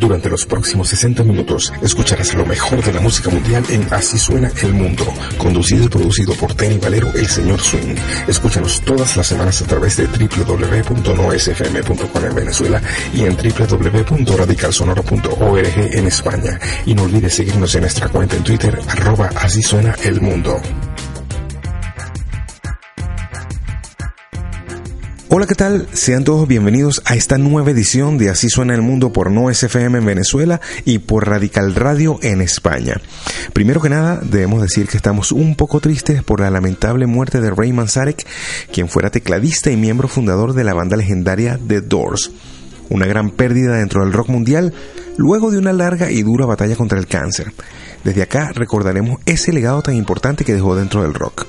Durante los próximos 60 minutos escucharás lo mejor de la música mundial en Así suena el mundo, conducido y producido por Tenny Valero, el señor Swing. Escúchanos todas las semanas a través de www.nosfm.com en Venezuela y en www.radicalsonoro.org en España. Y no olvides seguirnos en nuestra cuenta en Twitter, arroba Así suena el mundo. Hola, ¿qué tal? Sean todos bienvenidos a esta nueva edición de Así suena el mundo por No SFM en Venezuela y por Radical Radio en España. Primero que nada, debemos decir que estamos un poco tristes por la lamentable muerte de Ray Manzarek, quien fuera tecladista y miembro fundador de la banda legendaria The Doors. Una gran pérdida dentro del rock mundial luego de una larga y dura batalla contra el cáncer. Desde acá recordaremos ese legado tan importante que dejó dentro del rock.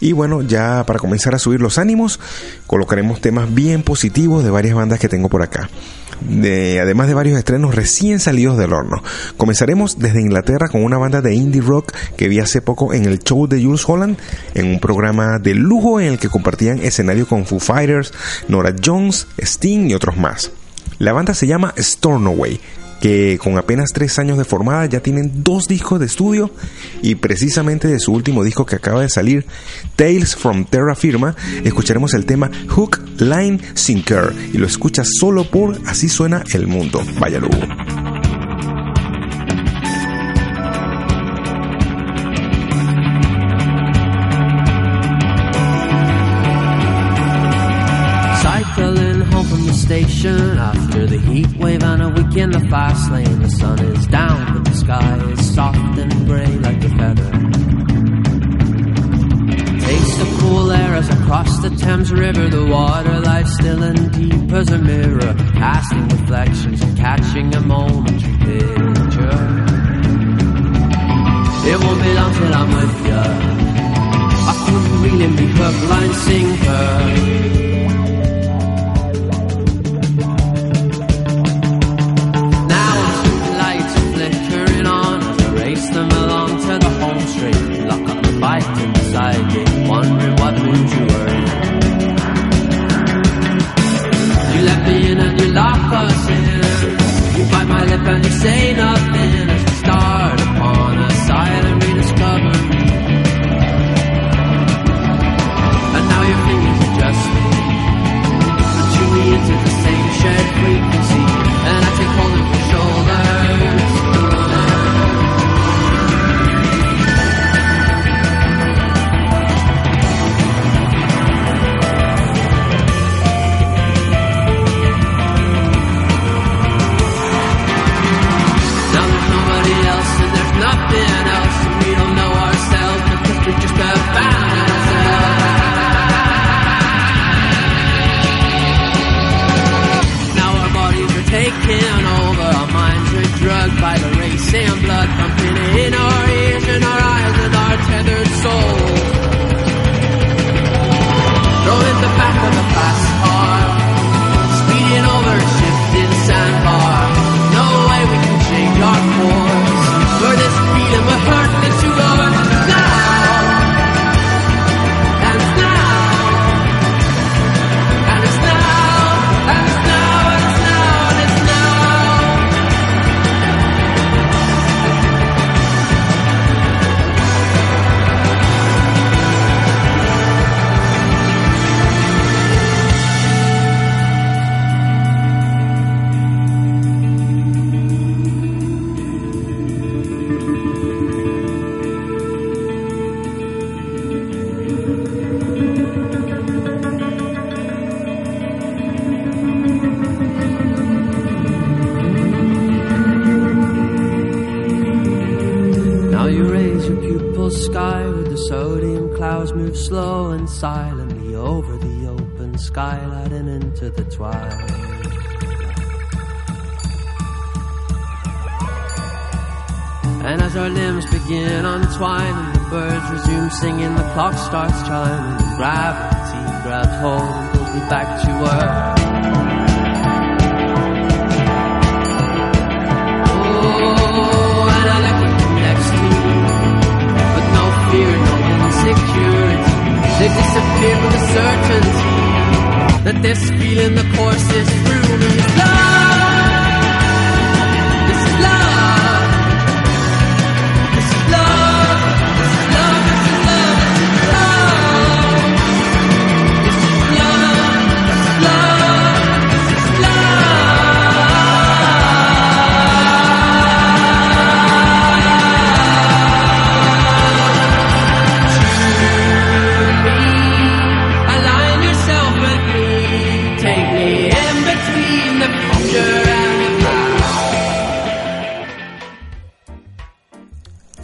Y bueno, ya para comenzar a subir los ánimos, colocaremos temas bien positivos de varias bandas que tengo por acá. De, además de varios estrenos recién salidos del horno. Comenzaremos desde Inglaterra con una banda de indie rock que vi hace poco en el show de Jules Holland, en un programa de lujo en el que compartían escenario con Foo Fighters, Nora Jones, Sting y otros más. La banda se llama Stornoway que con apenas tres años de formada ya tienen dos discos de estudio y precisamente de su último disco que acaba de salir, Tales from Terra Firma, escucharemos el tema Hook, Line, Sinker y lo escuchas solo por Así suena el mundo. Váyalo. Sun is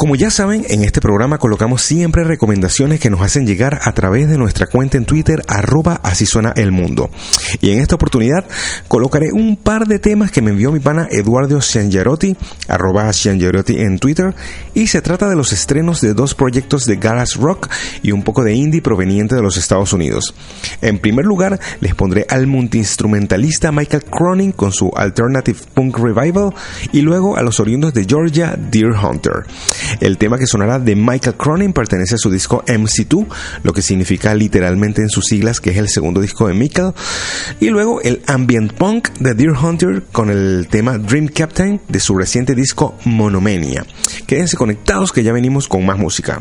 Como ya saben, en este programa colocamos siempre recomendaciones que nos hacen llegar a través de nuestra cuenta en Twitter, arroba así suena el mundo. Y en esta oportunidad colocaré un par de temas que me envió mi pana Eduardo Ciangerotti, arroba Ciangerotti en Twitter, y se trata de los estrenos de dos proyectos de garage rock y un poco de indie proveniente de los Estados Unidos. En primer lugar, les pondré al multiinstrumentalista Michael Cronin con su Alternative Punk Revival y luego a los oriundos de Georgia, Deer Hunter. El tema que sonará de Michael Cronin pertenece a su disco MC2, lo que significa literalmente en sus siglas que es el segundo disco de Michael. Y luego el ambient punk de Deer Hunter con el tema Dream Captain de su reciente disco Monomania. Quédense conectados que ya venimos con más música.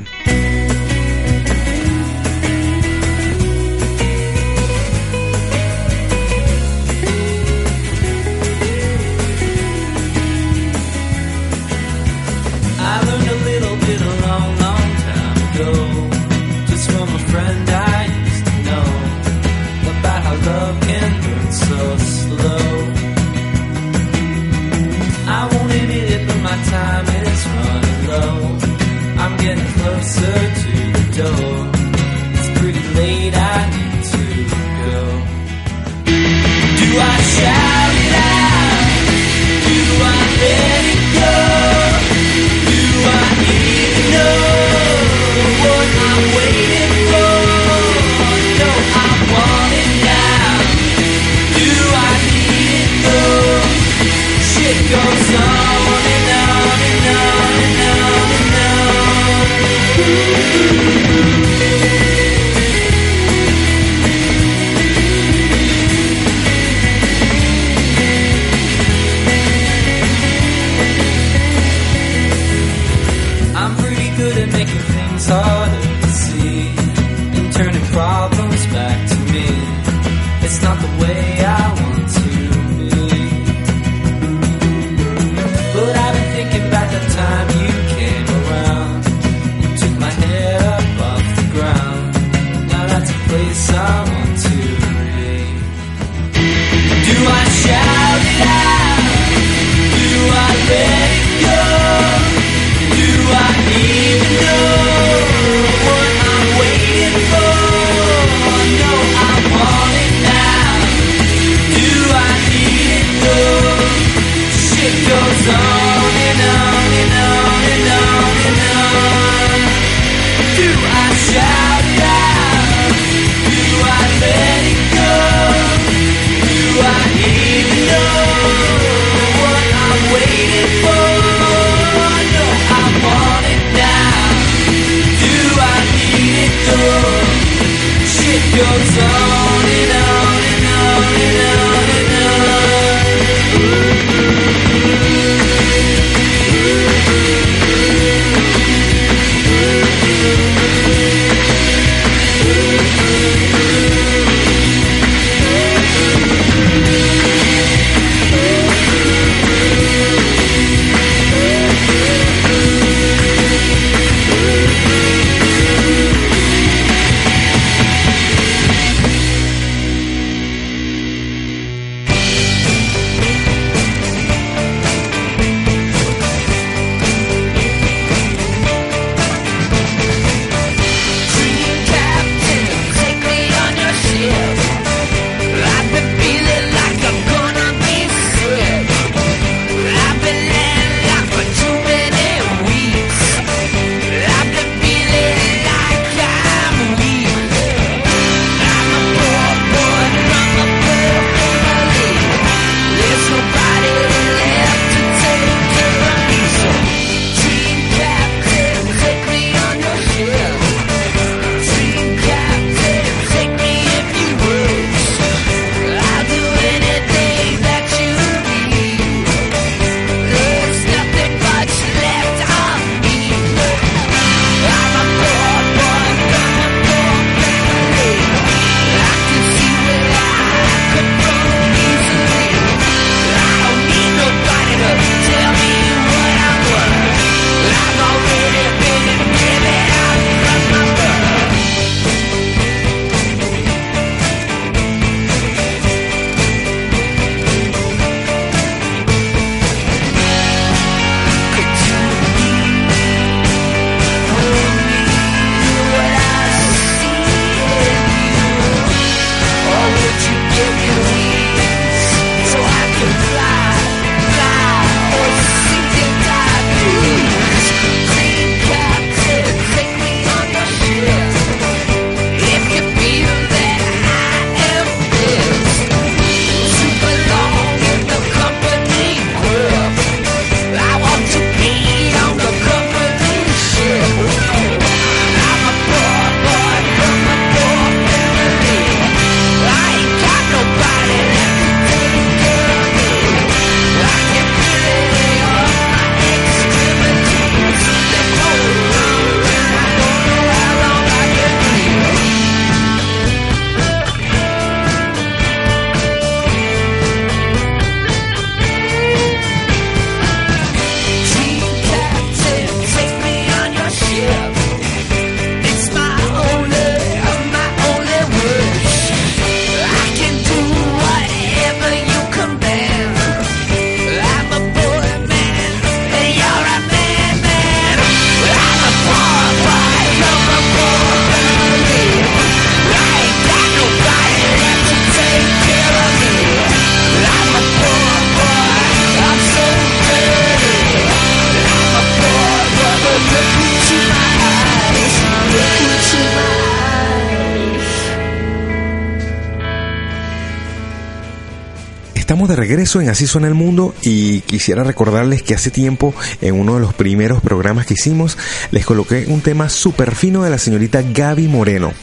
Regreso en Así suena el mundo y quisiera recordarles que hace tiempo en uno de los primeros programas que hicimos les coloqué un tema súper fino de la señorita Gaby Moreno.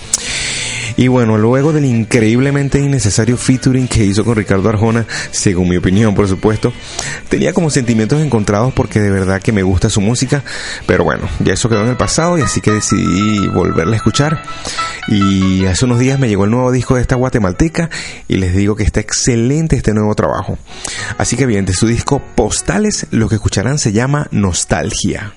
Y bueno, luego del increíblemente innecesario featuring que hizo con Ricardo Arjona, según mi opinión por supuesto, tenía como sentimientos encontrados porque de verdad que me gusta su música, pero bueno, ya eso quedó en el pasado y así que decidí volverla a escuchar. Y hace unos días me llegó el nuevo disco de esta guatemalteca y les digo que está excelente este nuevo trabajo. Así que bien, de su disco Postales, lo que escucharán se llama Nostalgia.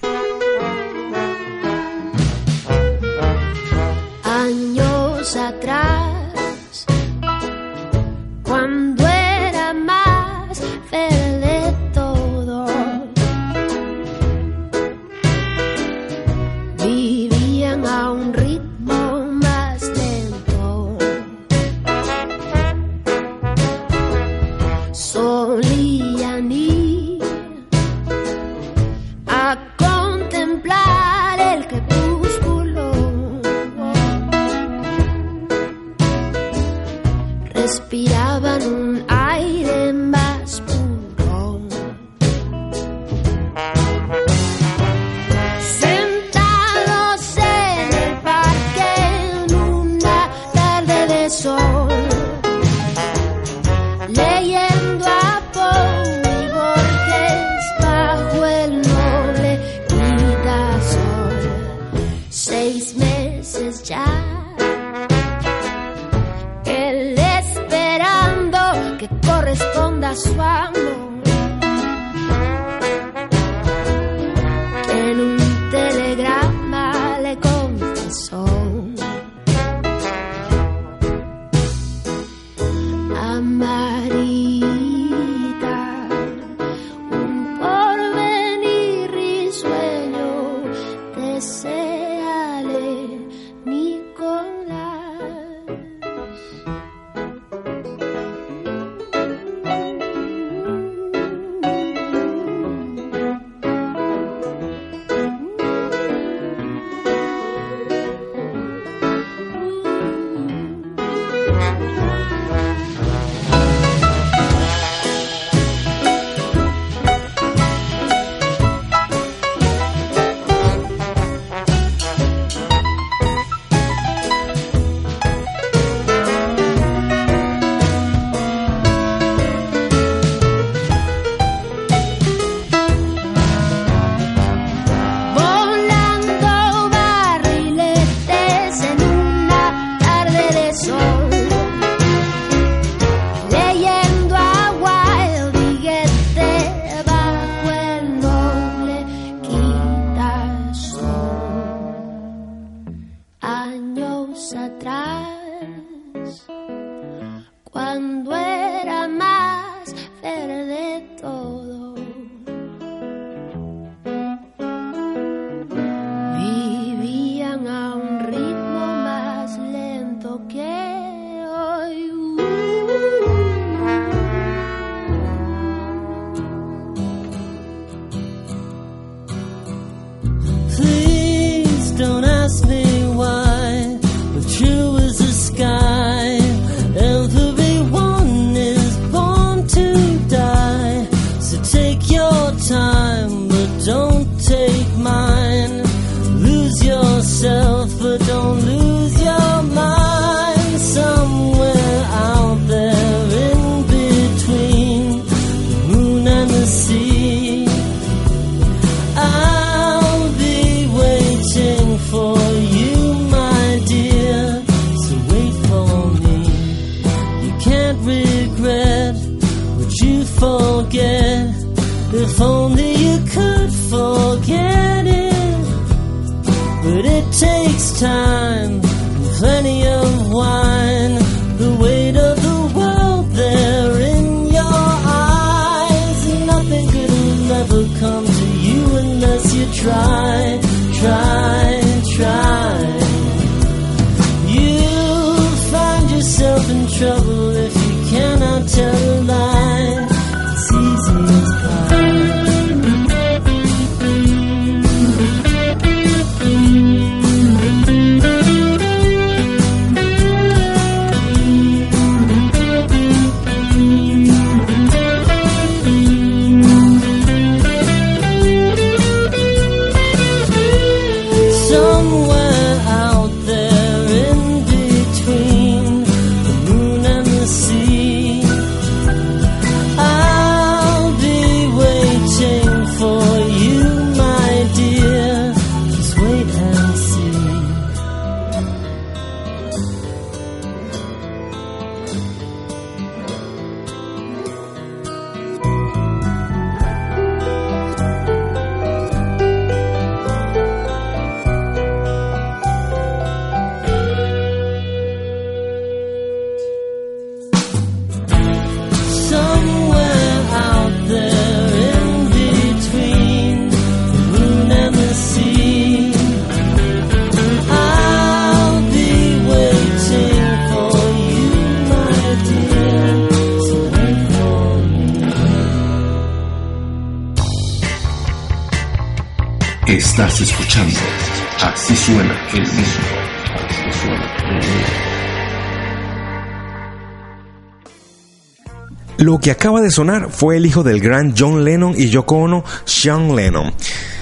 Que acaba de sonar fue el hijo del gran John Lennon y Yoko Ono, Sean Lennon.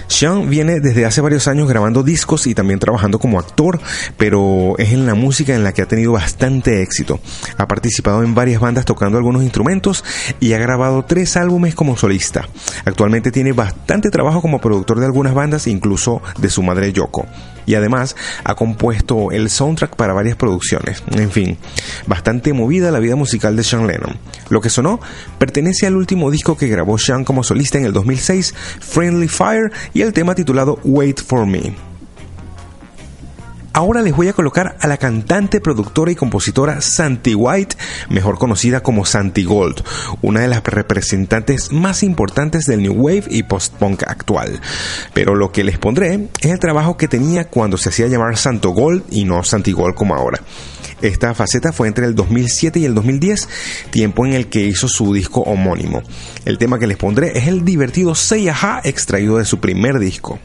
Sean viene desde hace varios años grabando discos y también trabajando como actor, pero es en la música en la que ha tenido bastante éxito. Ha participado en varias bandas tocando algunos instrumentos y ha grabado tres álbumes como solista. Actualmente tiene bastante trabajo como productor de algunas bandas, incluso de su madre Yoko. Y además ha compuesto el soundtrack para varias producciones. En fin, bastante movida la vida musical de Sean Lennon. Lo que sonó pertenece al último disco que grabó Sean como solista en el 2006, Friendly Fire, y el tema titulado Wait for Me. Ahora les voy a colocar a la cantante, productora y compositora Santi White, mejor conocida como Santi Gold, una de las representantes más importantes del New Wave y post-punk actual. Pero lo que les pondré es el trabajo que tenía cuando se hacía llamar Santo Gold y no Santi Gold como ahora. Esta faceta fue entre el 2007 y el 2010, tiempo en el que hizo su disco homónimo. El tema que les pondré es el divertido Say Aha extraído de su primer disco.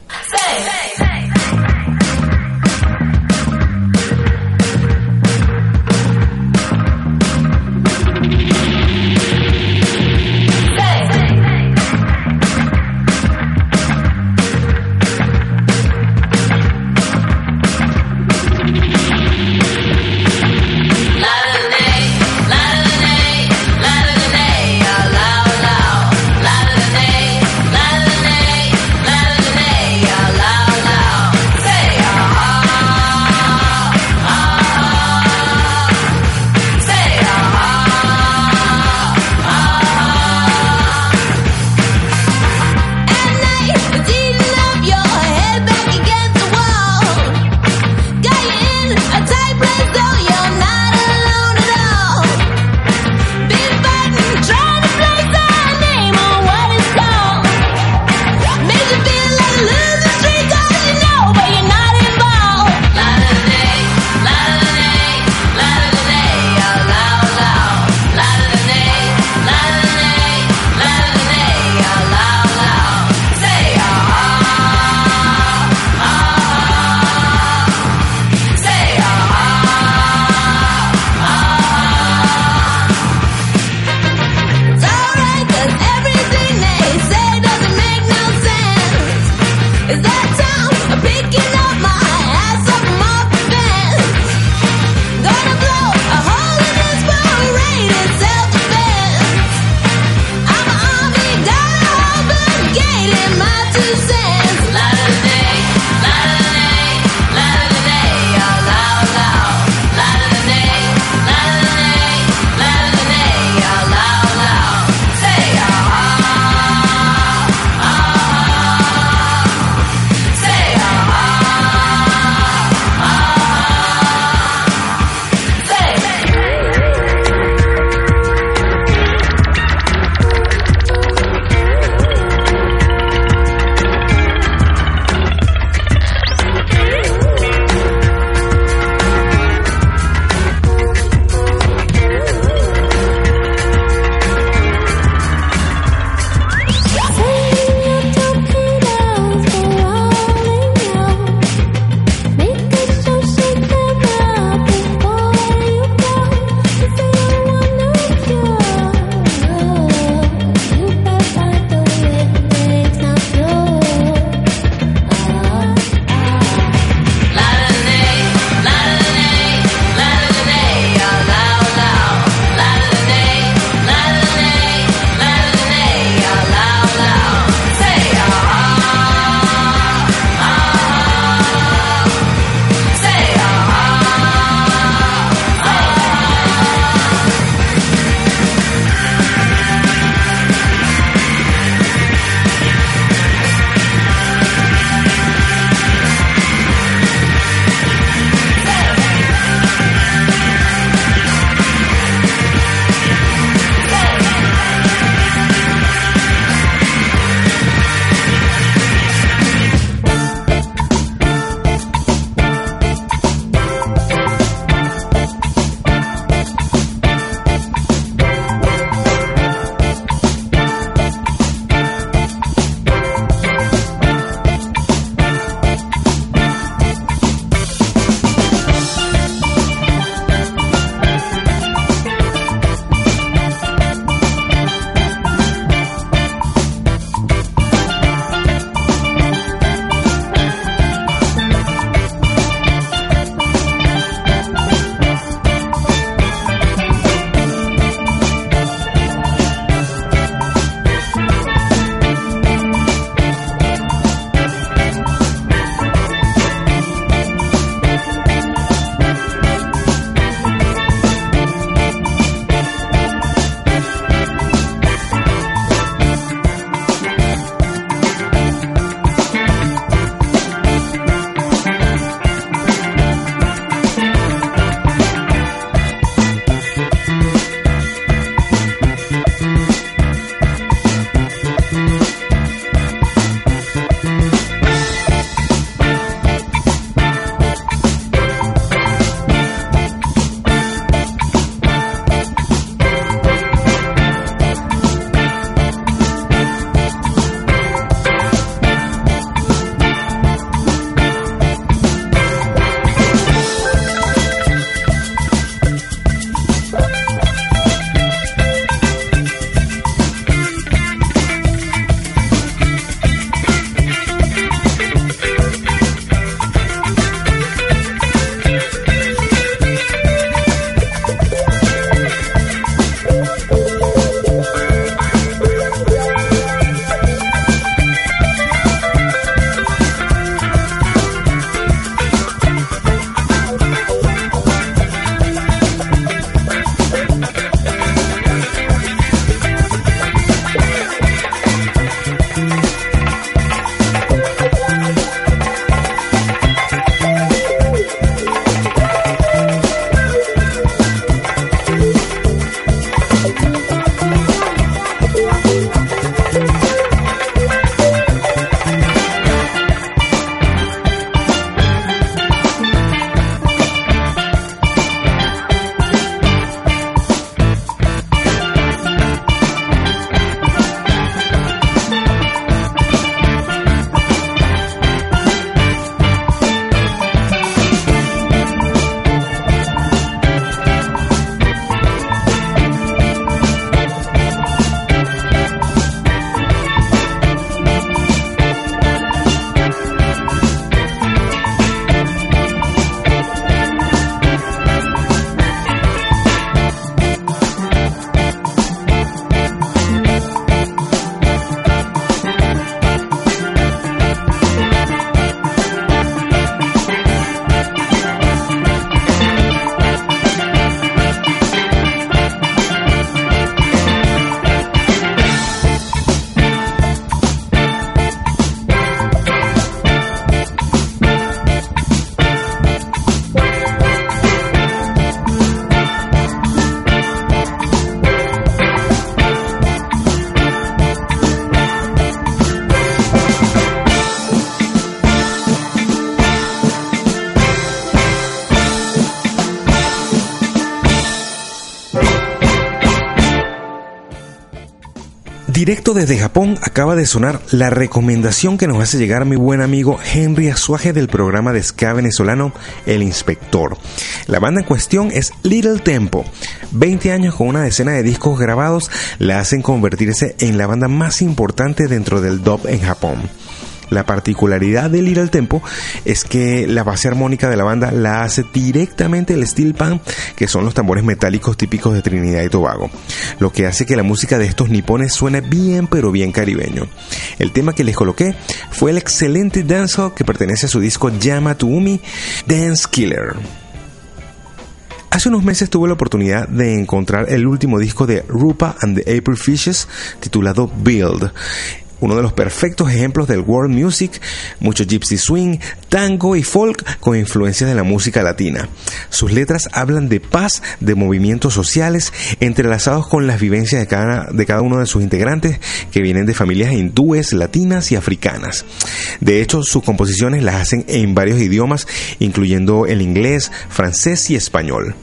Directo desde Japón acaba de sonar la recomendación que nos hace llegar mi buen amigo Henry Azuaje del programa de ska venezolano El Inspector. La banda en cuestión es Little Tempo. 20 años con una decena de discos grabados la hacen convertirse en la banda más importante dentro del dub en Japón. La particularidad del ir al tempo es que la base armónica de la banda la hace directamente el steel pan, que son los tambores metálicos típicos de Trinidad y Tobago, lo que hace que la música de estos nipones suene bien pero bien caribeño. El tema que les coloqué fue el excelente dancehall que pertenece a su disco Yama Tuumi Dance Killer. Hace unos meses tuve la oportunidad de encontrar el último disco de Rupa and the April Fishes titulado Build uno de los perfectos ejemplos del world music, mucho gypsy swing, tango y folk con influencias de la música latina. Sus letras hablan de paz, de movimientos sociales, entrelazados con las vivencias de cada, de cada uno de sus integrantes que vienen de familias hindúes, latinas y africanas. De hecho, sus composiciones las hacen en varios idiomas, incluyendo el inglés, francés y español.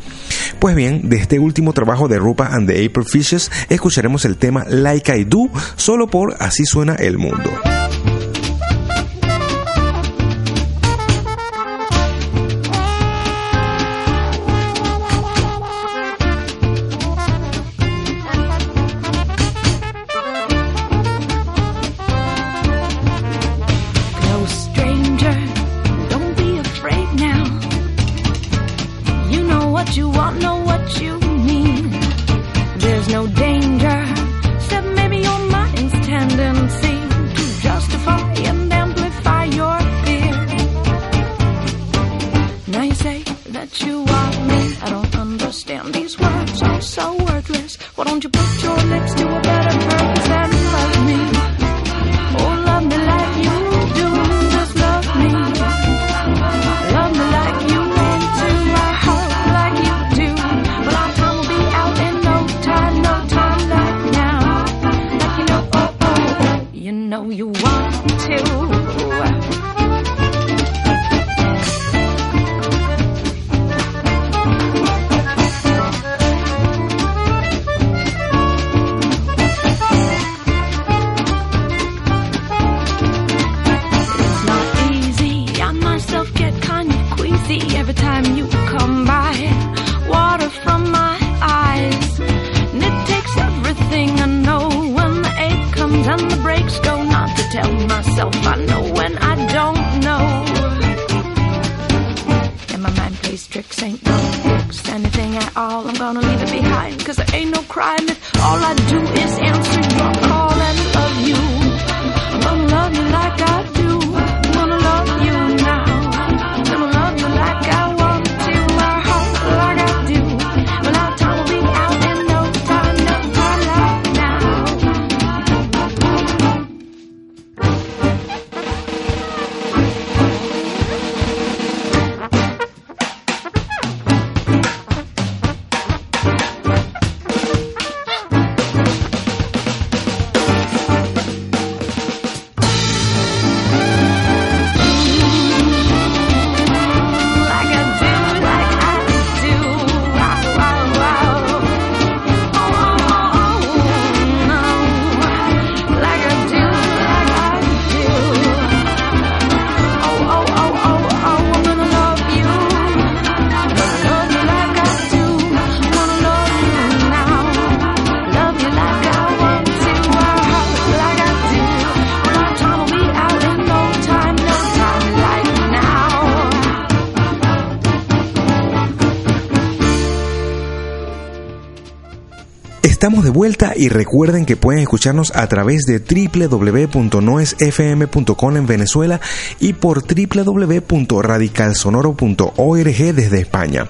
Pues bien, de este último trabajo de Rupa and the April Fishes escucharemos el tema Like I Do, solo por Así suena el mundo. All I do y recuerden que pueden escucharnos a través de www.noesfm.com en Venezuela y por www.radicalsonoro.org desde España.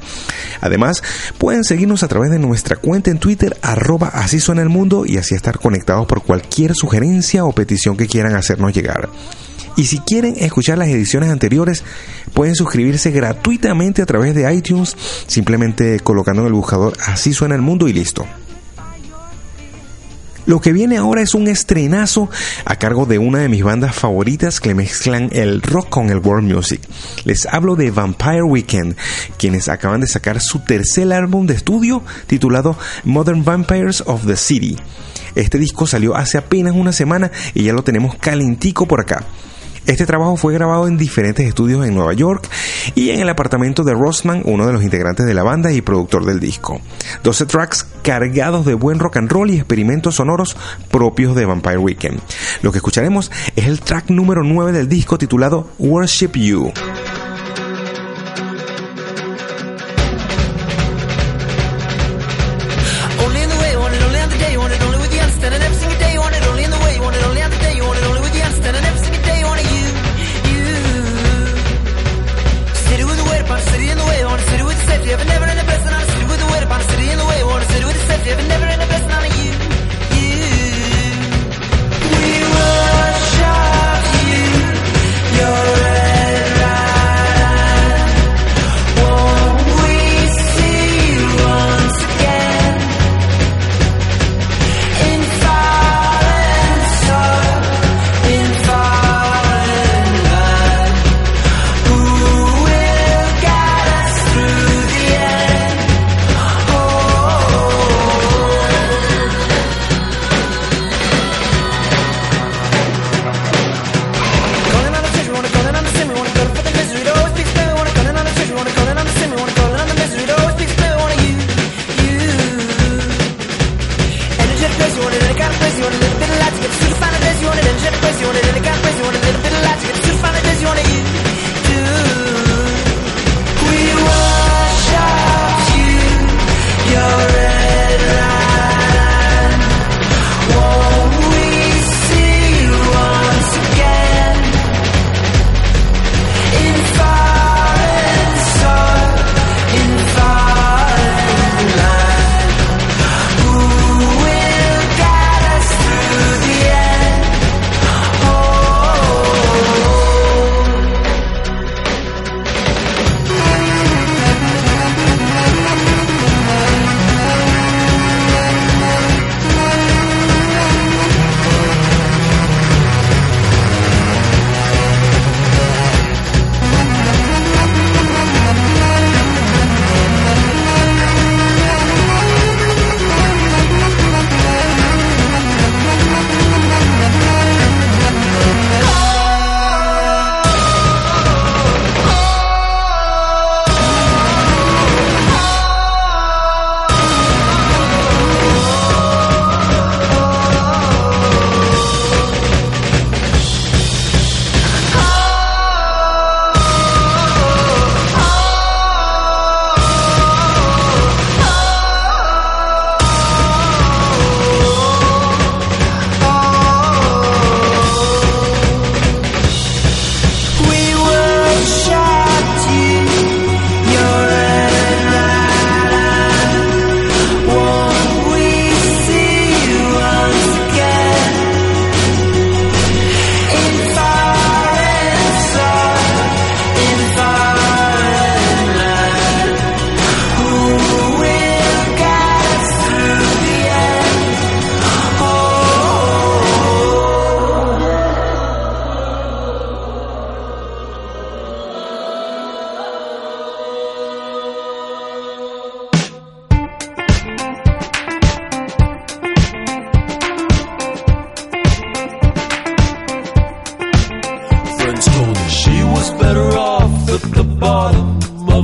Además, pueden seguirnos a través de nuestra cuenta en Twitter arroba así suena el mundo y así estar conectados por cualquier sugerencia o petición que quieran hacernos llegar. Y si quieren escuchar las ediciones anteriores, pueden suscribirse gratuitamente a través de iTunes, simplemente colocando en el buscador así suena el mundo y listo. Lo que viene ahora es un estrenazo a cargo de una de mis bandas favoritas que mezclan el rock con el world music. Les hablo de Vampire Weekend, quienes acaban de sacar su tercer álbum de estudio titulado Modern Vampires of the City. Este disco salió hace apenas una semana y ya lo tenemos calentico por acá. Este trabajo fue grabado en diferentes estudios en Nueva York y en el apartamento de Rossman, uno de los integrantes de la banda y productor del disco. 12 tracks cargados de buen rock and roll y experimentos sonoros propios de Vampire Weekend. Lo que escucharemos es el track número 9 del disco titulado Worship You.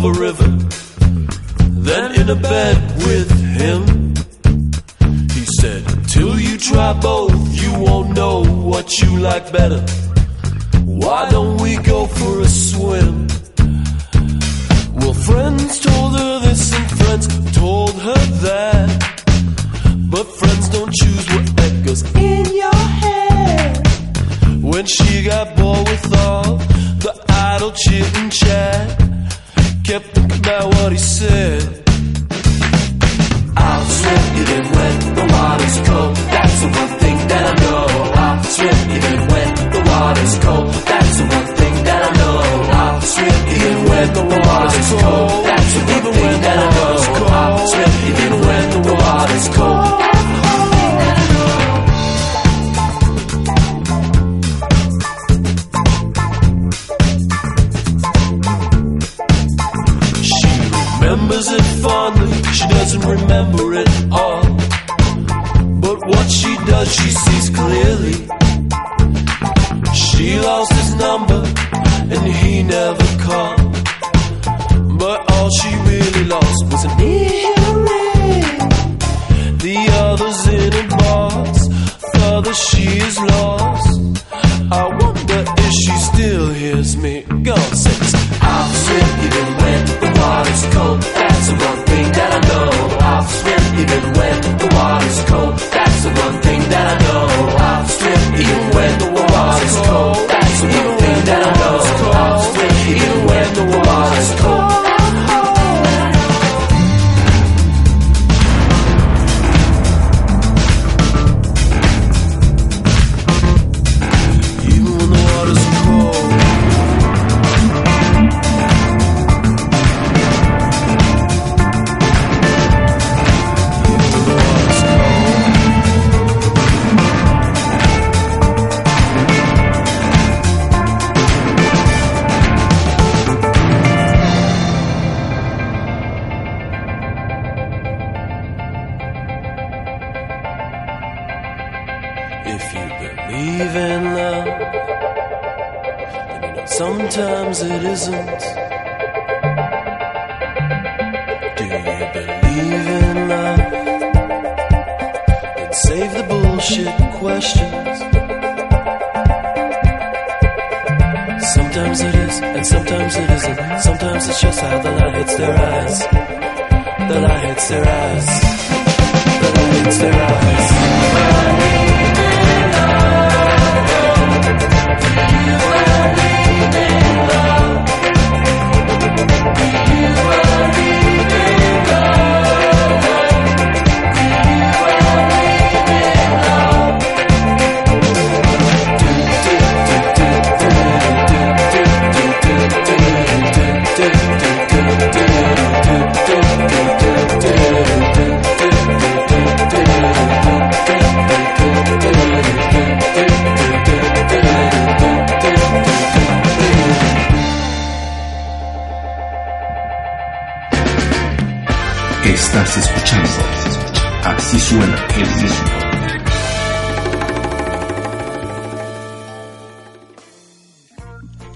of a river then in a bed with him. He said, Till you try both, you won't know what you like better.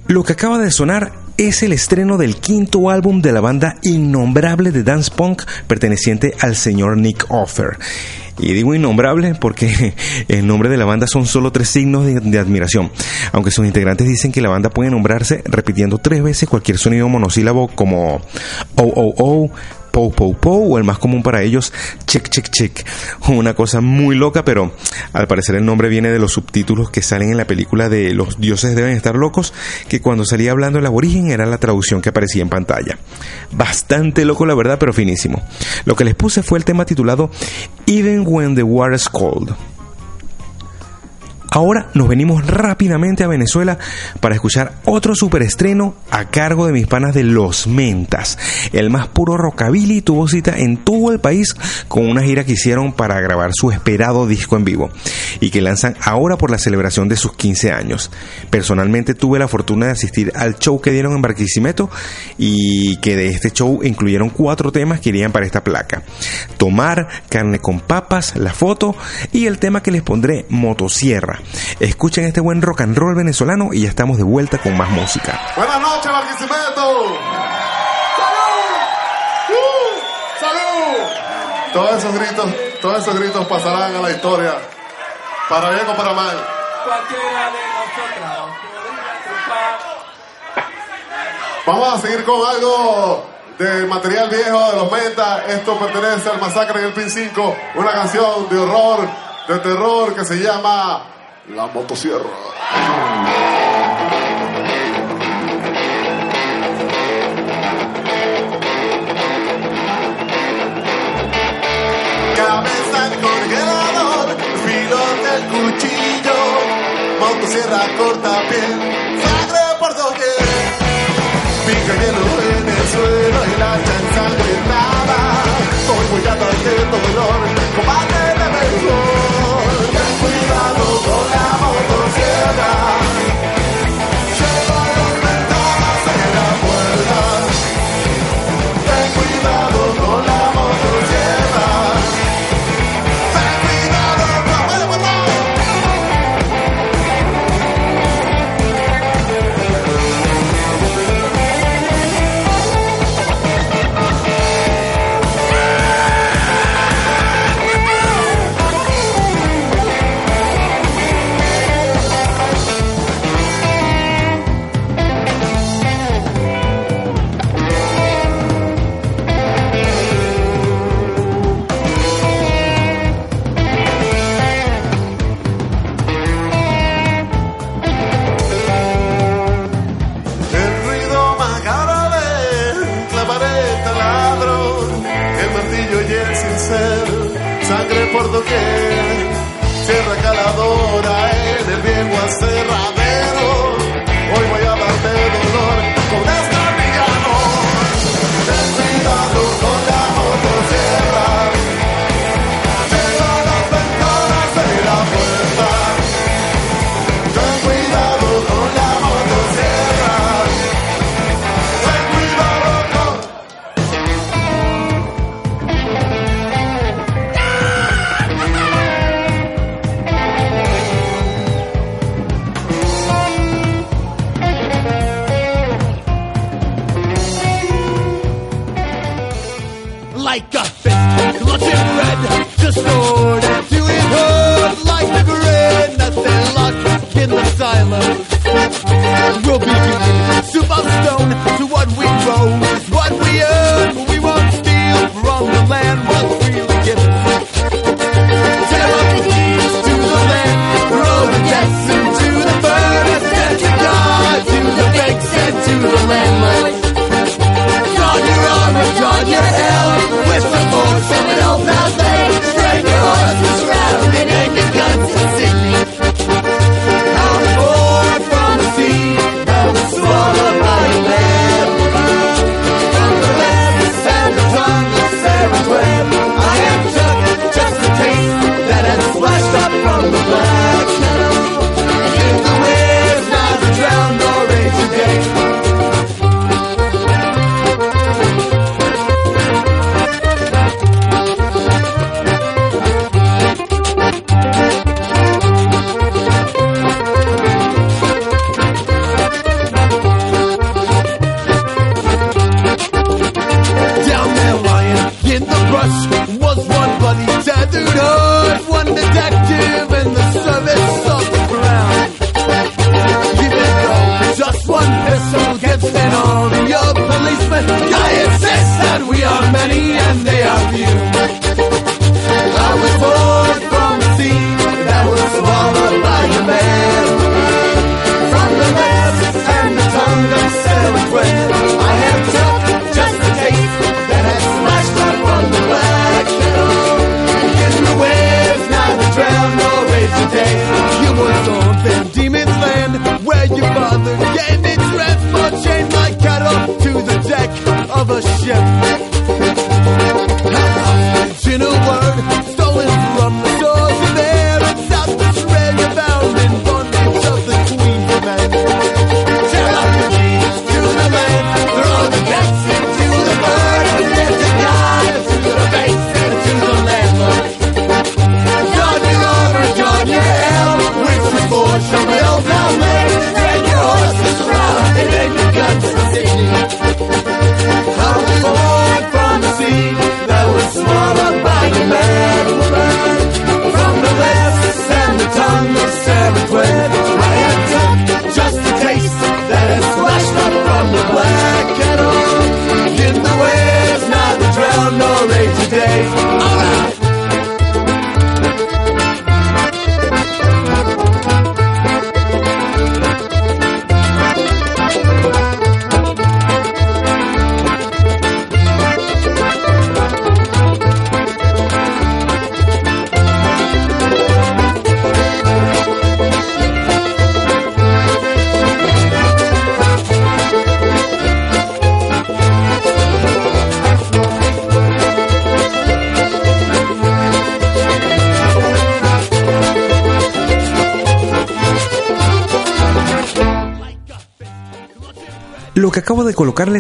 Lo que acaba de sonar es el estreno del quinto álbum de la banda innombrable de dance punk perteneciente al señor Nick Offer. Y digo innombrable porque el nombre de la banda son solo tres signos de, admiración, aunque sus integrantes dicen que la banda puede nombrarse repitiendo tres veces cualquier sonido monosílabo como oh, Pou Pou Pou o el más común para ellos, Check Check Check. Una cosa muy loca, pero al parecer el nombre viene de los subtítulos que salen en la película de Los dioses deben estar locos, que cuando salía hablando el aborigen era la traducción que aparecía en pantalla. Bastante loco la verdad, pero finísimo. Lo que les puse fue el tema titulado Even When the Water's Cold. Ahora nos venimos rápidamente a Venezuela para escuchar otro superestreno a cargo de mis panas de Los Mentas. El más puro rockabilly tuvo cita en todo el país con una gira que hicieron para grabar su esperado disco en vivo y que lanzan ahora por la celebración de sus 15 años. Personalmente tuve la fortuna de asistir al show que dieron en Barquisimeto y que de este show incluyeron cuatro temas que irían para esta placa. Tomar, carne con papas, la foto y el tema que les pondré, motosierra. Escuchen este buen rock and roll venezolano y ya estamos de vuelta con más música. Buenas noches, Barquisimeto. ¡Salud! ¡Uh! ¡Salud! Todos esos gritos, todos esos gritos pasarán a la historia. Para bien o para mal. Cualquiera de. Vamos a seguir con algo del material viejo de los Menta. Esto pertenece al Masacre en el Pin 5. Una canción de horror, de terror que se llama La Motosierra. Cabeza en congelador, filo del cuchillo, motosierra corta piel, sangre por doquier. Pica hielo en el suelo y la ensangrentada. Soy muy de dolor, combate like a fist. Clutching red, distorted to his hood like the grin. Nothing lost in the silence.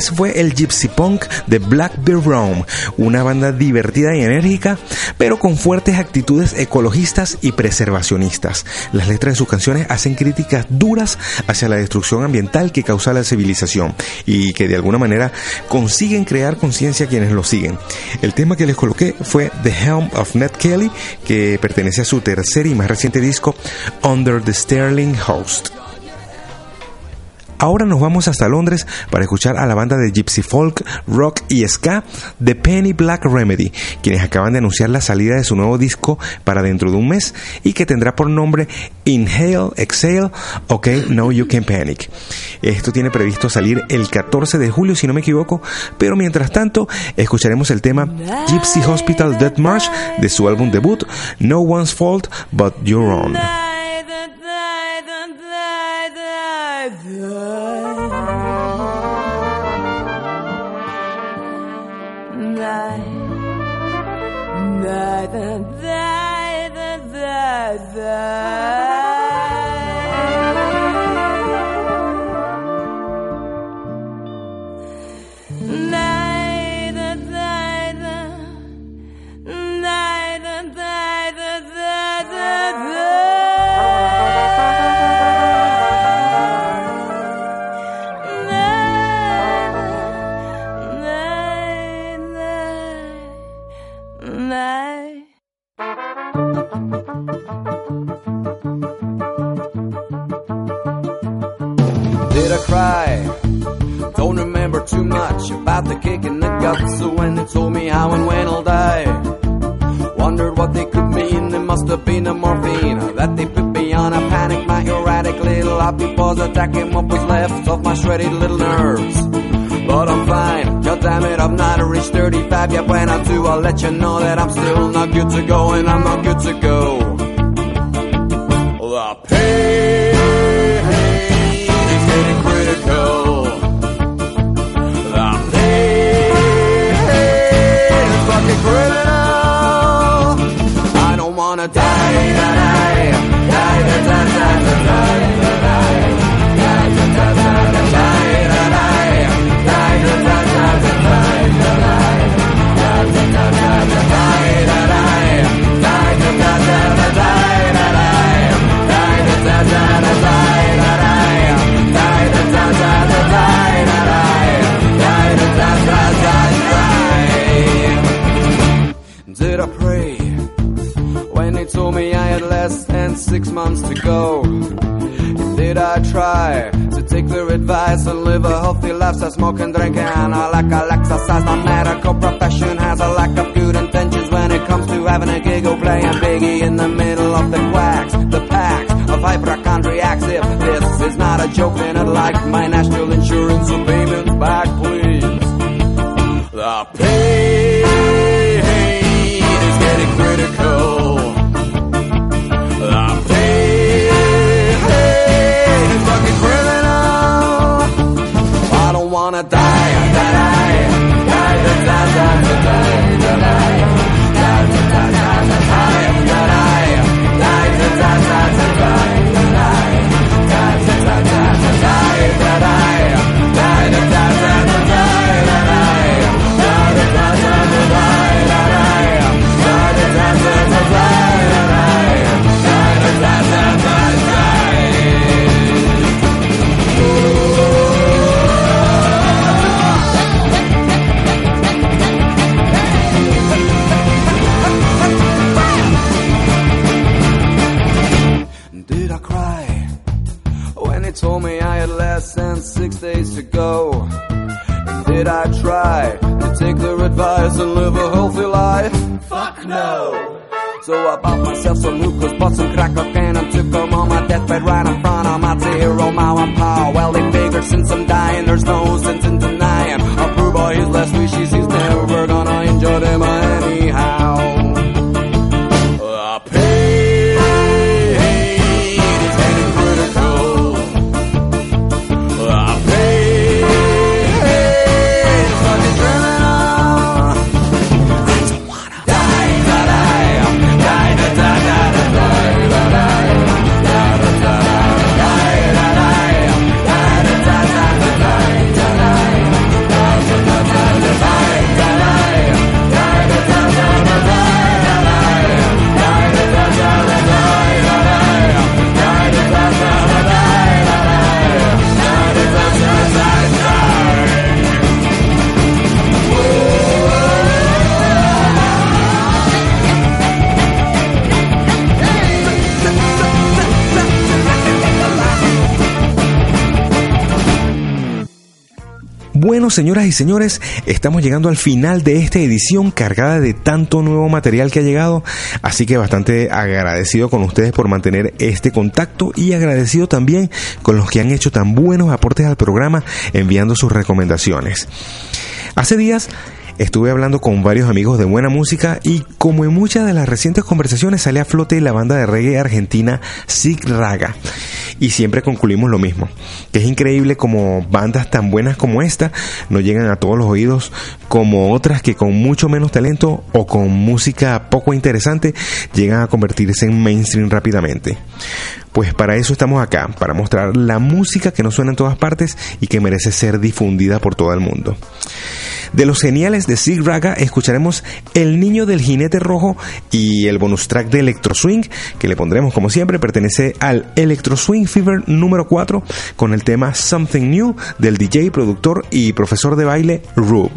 fue el Gypsy Punk de Blackbeard Rome, una banda divertida y enérgica, pero con fuertes actitudes ecologistas y preservacionistas. Las letras de sus canciones hacen críticas duras hacia la destrucción ambiental que causa la civilización y que de alguna manera consiguen crear conciencia a quienes lo siguen. El tema que les coloqué fue The Helm of Ned Kelly, que pertenece a su tercer y más reciente disco, Under the Sterling Host. Ahora nos vamos hasta Londres para escuchar a la banda de Gypsy Folk, Rock y Ska The Penny Black Remedy, quienes acaban de anunciar la salida de su nuevo disco para dentro de un mes y que tendrá por nombre Inhale, Exhale, OK, No You Can Panic. Esto tiene previsto salir el 14 de julio, si no me equivoco, pero mientras tanto escucharemos el tema Gypsy Hospital Death March de su álbum debut No One's Fault But Your Own. da da da da. Did I cry? Don't remember too much about the kick in the guts. So when they told me how and when I'll die, wondered what they could mean. It must have been a morphine that they put me on. I panicked my erratic little paws attacking what was left of my shredded little nerves. But I'm fine, god damn it, I've not reached 35 yet. When I do, I'll let you know that I'm still not good to go, and I'm not good to go. The pain waiting less than six months to go? Did I try to take their advice and live a healthy lifestyle, smoke and drink and I like I'll exercise. My medical profession has a lack of good intentions when it comes to having a giggle playing biggie in the middle of the quacks, the packs of hypochondriacs. If this is not a joke, then I'd like my national insurance payments back, please. The pain had less than six days to go? And did I try to take their advice and live a healthy life? Fuck no! So I bought myself some hookahs, bought some crack cocaine and took them on my deathbed right in front of my zero mile and power. Well, they figured since I'm dying, there's no sense in denying. A poor boy is less wishes, he's never gonna enjoy them señoras y señores, estamos llegando al final de esta edición cargada de tanto nuevo material que ha llegado, así que bastante agradecido con ustedes por mantener este contacto y agradecido también con los que han hecho tan buenos aportes al programa enviando sus recomendaciones. Hace días estuve hablando con varios amigos de buena música y como en muchas de las recientes conversaciones sale a flote la banda de reggae argentina Sig Raga. Y siempre concluimos lo mismo, que es increíble como bandas tan buenas como esta no llegan a todos los oídos como otras que con mucho menos talento o con música poco interesante llegan a convertirse en mainstream rápidamente. Pues para eso estamos acá, para mostrar la música que no suena en todas partes y que merece ser difundida por todo el mundo. De los geniales de Sig Raga escucharemos El Niño del Jinete Rojo y el bonus track de Electro Swing, que le pondremos como siempre, pertenece al Electro Swing Fever número 4 con el tema Something New del DJ, productor y profesor de baile Rube.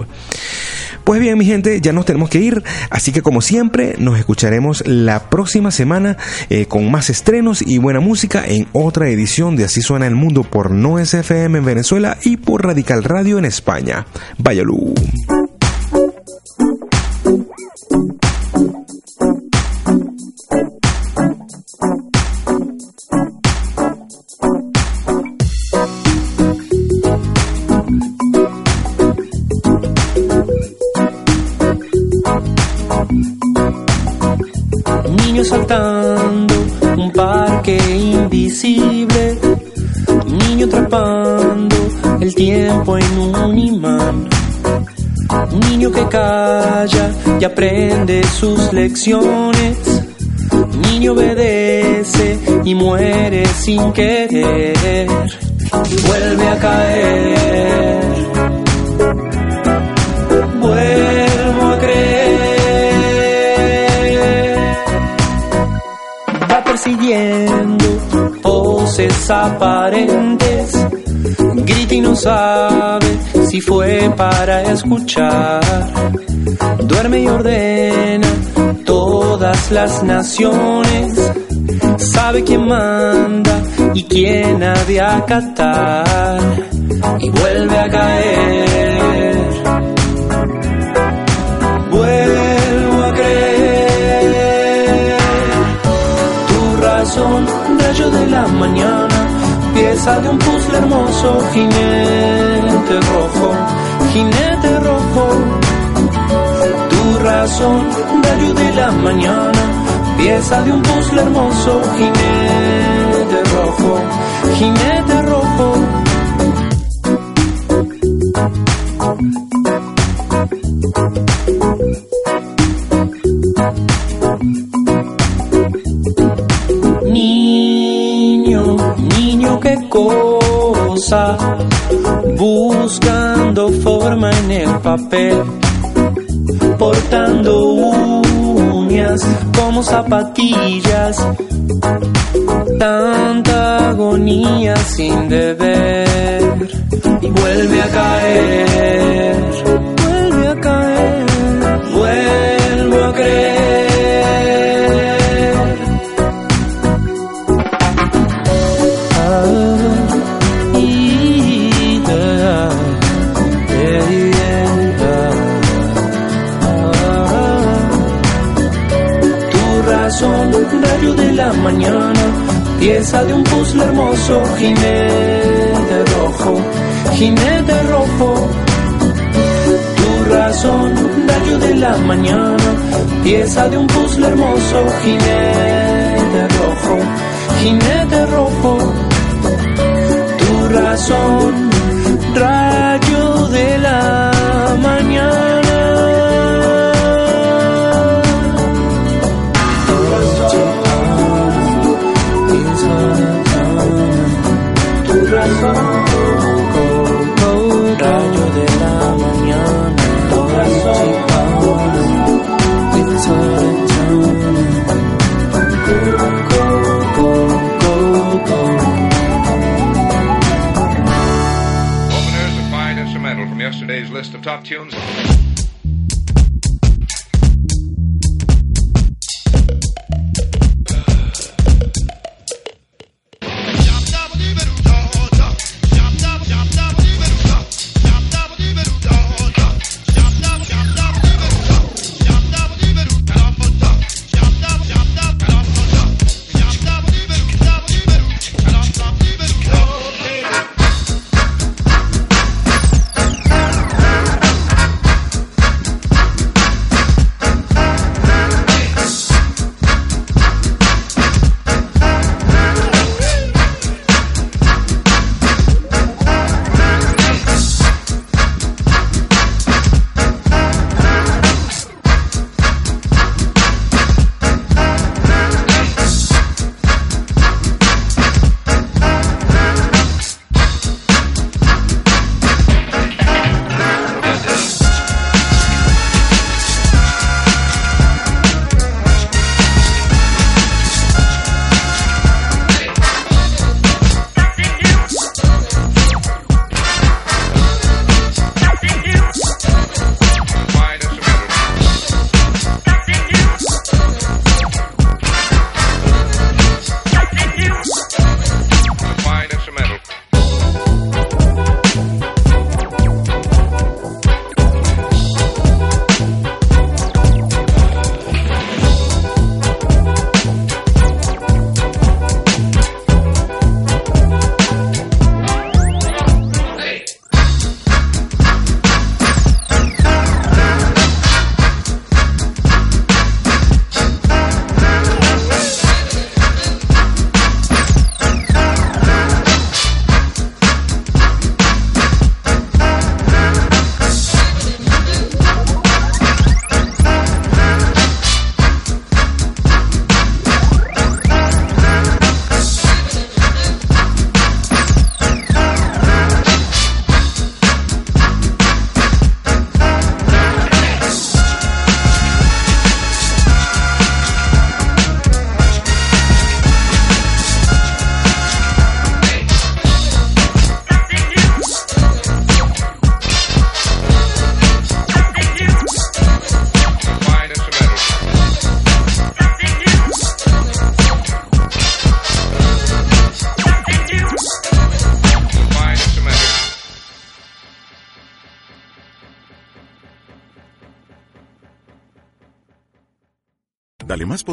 Pues bien, mi gente, ya nos tenemos que ir, así que como siempre, nos escucharemos la próxima semana eh, con más estrenos y buena música en otra edición de Así Suena el Mundo por No SFM en Venezuela y por Radical Radio en España. Váyalo. Niño saltando un parque niño atrapando el tiempo en un imán. Niño que calla y aprende sus lecciones. Niño obedece y muere sin querer. Vuelve a caer. Vuelvo persiguiendo poses aparentes. Grita y no sabe si fue para escuchar. Duerme y ordena todas las naciones. Sabe quién manda y quién ha de acatar. Y vuelve a caer. Rayo de la mañana, pieza de un puzzle hermoso, jinete rojo, jinete rojo. Tu razón, rayo de la mañana, pieza de un puzzle hermoso, jinete rojo, jinete buscando forma en el papel, portando uñas como zapatillas, tanta agonía sin deber, y vuelve a caer, mañana, pieza de un puzzle hermoso, jinete rojo, jinete rojo. Tu razón, rayo de la mañana, pieza de un puzzle hermoso, jinete rojo, jinete rojo. Tu razón, rayo